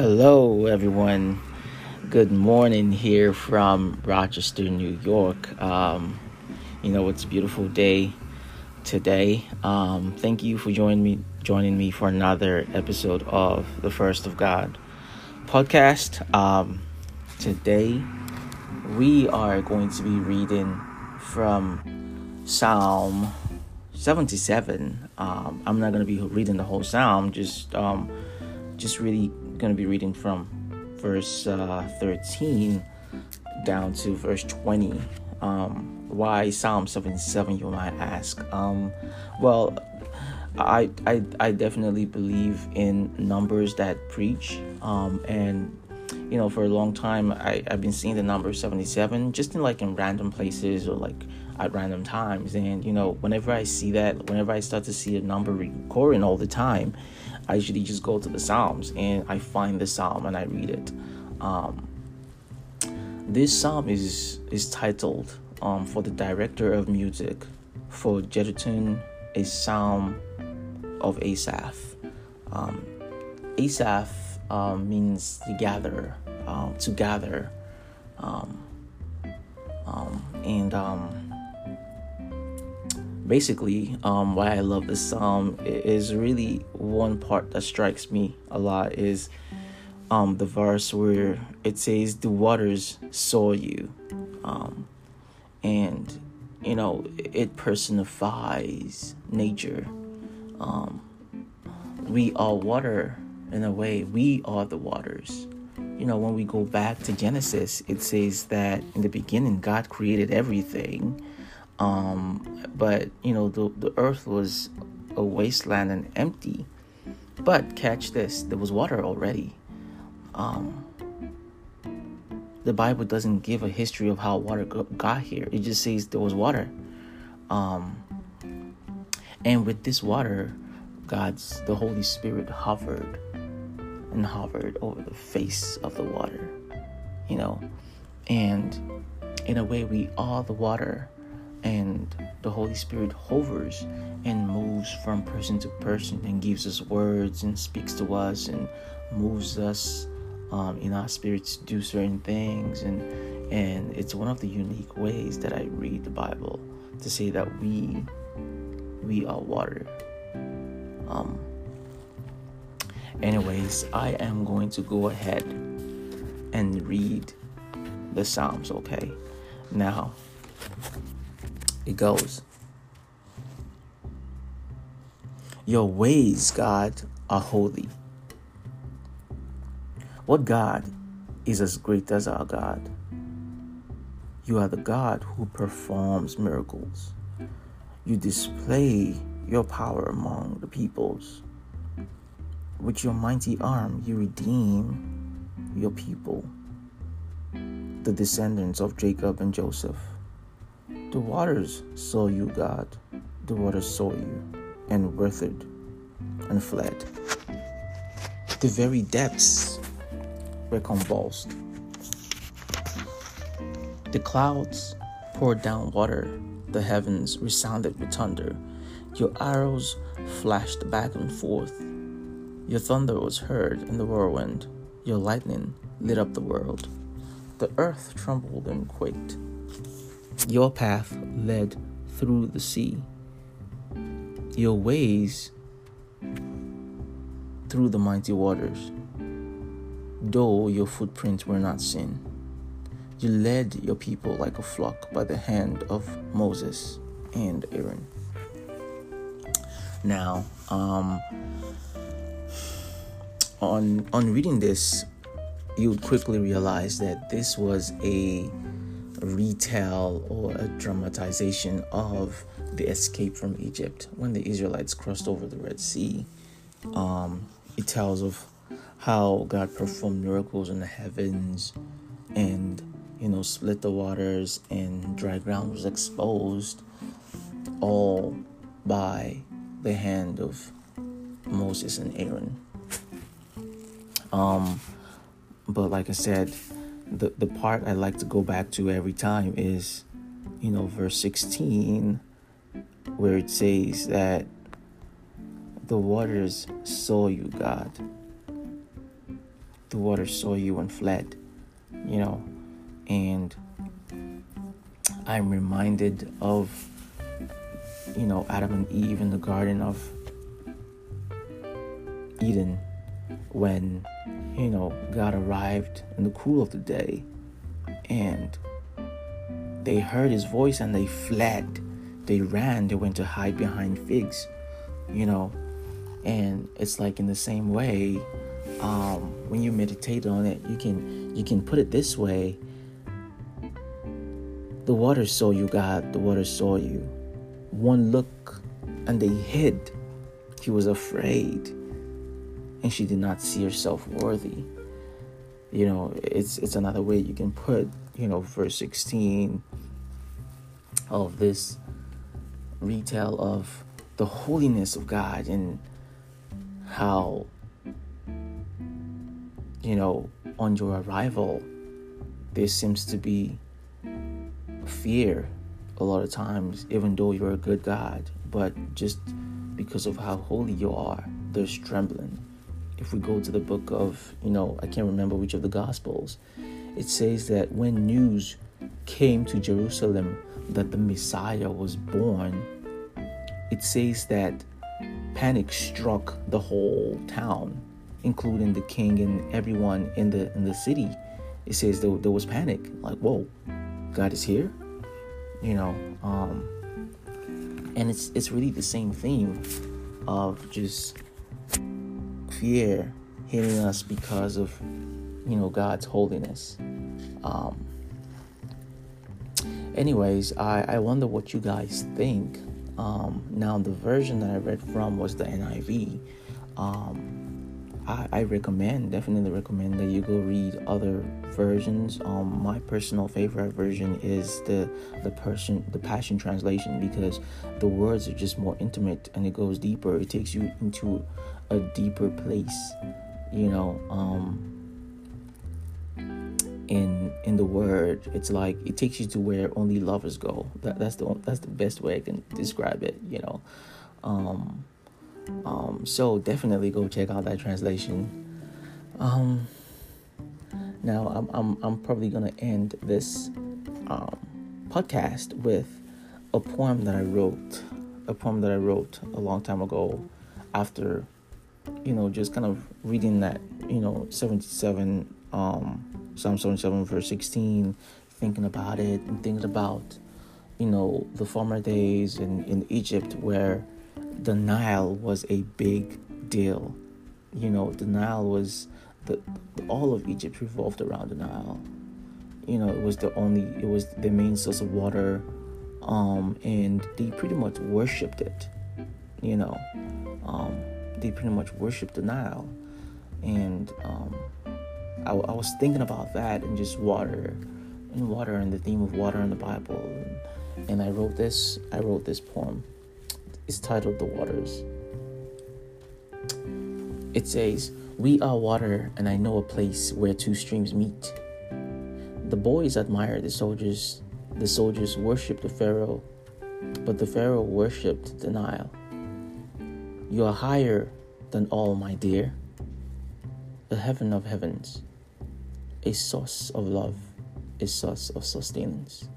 Hello, everyone. Good morning here from Rochester, New York. Um, you know, it's a beautiful day today. Um, thank you for joining me joining me for another episode of the First of God podcast. Um, today, we are going to be reading from Psalm 77. Um, I'm not going to be reading the whole Psalm, just um, just really going to be reading from verse uh, 13 down to verse 20. Um, why Psalm 77, you might ask? Um, well, I, I, I definitely believe in numbers that preach. Um, and, you know, for a long time, I, I've been seeing the number 77 just in like in random places or like at random times. And, you know, whenever I see that, whenever I start to see a number recurring all the time, I usually just go to the Psalms and I find the Psalm and I read it. Um, this Psalm is is titled um, for the director of music for Jeduthun, a Psalm of Asaph. Um, Asaph um, means to gather, um, to gather, um, um, and basically um, why i love this psalm is really one part that strikes me a lot is um, the verse where it says the waters saw you um, and you know it personifies nature. Um, we are water in a way. We are the waters. You know when we go back to genesis it says that in the beginning god created everything um, but you know the the earth was a wasteland and empty. But catch this: there was water already. Um, the Bible doesn't give a history of how water got here. It just says there was water. Um, and with this water, God's the Holy Spirit hovered and hovered over the face of the water. You know, and in a way, we are the water and the Holy Spirit hovers and moves from person to person and gives us words and speaks to us and moves us um, in our spirits to do certain things and and it's one of the unique ways that I read the Bible to say that we we are water. Um, anyways, I am going to go ahead and read the Psalms. Okay, now it goes. Your ways, God, are holy. What God is as great as our God? You are the God who performs miracles. You display your power among the peoples. With your mighty arm, you redeem your people, the descendants of Jacob and Joseph. The waters saw you, God. The waters saw you and withered and fled. The very depths were convulsed. The clouds poured down water. The heavens resounded with thunder. Your arrows flashed back and forth. Your thunder was heard in the whirlwind. Your lightning lit up the world. The earth trembled and quaked. Your path led through the sea, your ways through the mighty waters, though your footprints were not seen. You led your people like a flock by the hand of Moses and Aaron. Now, um, on on reading this, you would quickly realize that this was a retell or a dramatization of the escape from Egypt when the Israelites crossed over the Red Sea. Um, it tells of how God performed miracles in the heavens and you know split the waters and dry ground was exposed all by the hand of Moses and Aaron. Um, but like I said, the, the part I like to go back to every time is, you know, verse 16, where it says that the waters saw you, God. the waters saw you and fled, you know, and I'm reminded of, you know, Adam and Eve in the Garden of Eden when, you know, God arrived in the cool of the day and they heard his voice and they fled. They ran, they went to hide behind figs, you know. And it's like in the same way, um, when you meditate on it, you can you can put it this way. The water saw you, God, the water saw you. One look and they hid. He was afraid. And she did not see herself worthy. You know, it's it's another way you can put, you know, verse 16 of this retell of the holiness of God and how you know on your arrival there seems to be fear a lot of times even though you're a good God but just because of how holy you are there's trembling if we go to the book of you know I can't remember which of the gospels it says that when news came to Jerusalem that the Messiah was born, it says that panic struck the whole town, including the king and everyone in the in the city. It says there, there was panic, like, whoa, God is here, you know. Um, and it's it's really the same theme of just fear hitting us because of you know God's holiness. Um, anyways, I, I wonder what you guys think. Um, now, the version that I read from was the NIV. Um, I, I, recommend, definitely recommend that you go read other versions. Um, my personal favorite version is the the person the Passion translation because the words are just more intimate and it goes deeper. It takes you into a deeper place, you know. Um, in in the word. It's like it takes you to where only lovers go. That, that's the that's the best way i can describe it you know. Um um so definitely go check out that translation. Um now i'm i'm, I'm probably gonna end this um podcast with a poem that i wrote a poem that i wrote a long time ago after you know just kind of reading that you know 77 um Psalm 77, verse 16, thinking about it and thinking about, you know, the former days in, in Egypt where the Nile was a big deal. You know, the Nile was the all of Egypt revolved around the Nile. You know, it was the only it was the main source of water, um, and they pretty much worshipped it. You know, um, they pretty much worshipped the Nile, and um, I, I was thinking about that and just water and water and the theme of water in the Bible. And, and I wrote this. I wrote this poem. It's titled "The Waters." It says, "We are water, and I know a place where two streams meet." The boys admired the soldiers. The soldiers worshipped the Pharaoh, but the Pharaoh worshipped the Nile. You are higher than all, my dear, the heaven of heavens a source of love, a source of sustenance.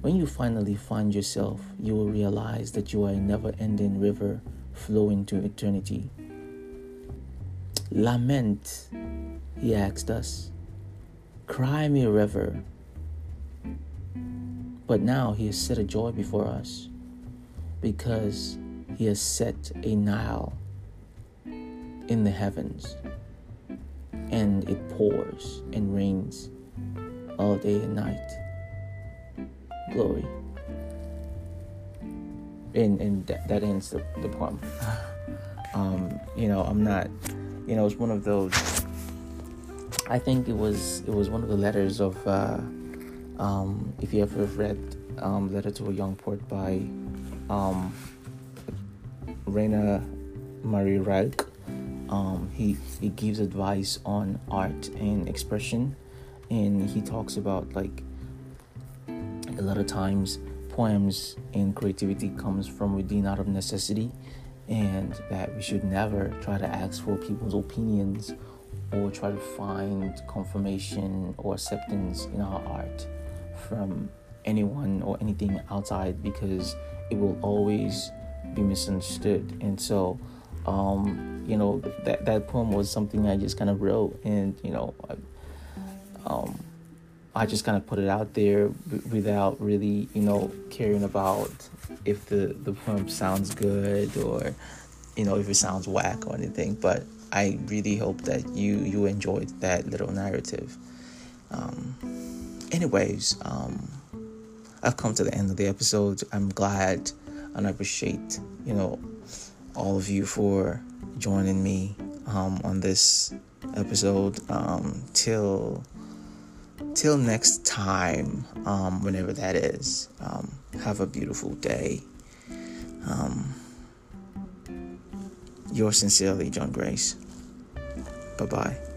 When you finally find yourself, you will realize that you are a never ending river flowing to eternity. Lament, he asked us. Cry me a river. But now he has set a joy before us because he has set a Nile in the heavens and it pours and rains all day and night. Glory. And and that, that ends the, the poem. um, you know, I'm not you know, it's one of those I think it was it was one of the letters of uh, um, if you ever read um, Letter to a Young Poet by um, Rainer Maria Rilke um, he he gives advice on art and expression, and he talks about like a lot of times poems and creativity comes from within out of necessity, and that we should never try to ask for people's opinions or try to find confirmation or acceptance in our art from anyone or anything outside because it will always be misunderstood. And so, um, you know, that that poem was something I just kind of wrote, and you know, I, um, I just kind of put it out there without really, you know, caring about if the the poem sounds good or, you know, if it sounds whack or anything. But I really hope that you you enjoyed that little narrative. Um, anyways, um, I've come to the end of the episode. I'm glad and I appreciate you know all of you for joining me um, on this episode. Um, till till next time, um, whenever that is. Um, have a beautiful day. Um, yours sincerely, John Grace. Bye bye.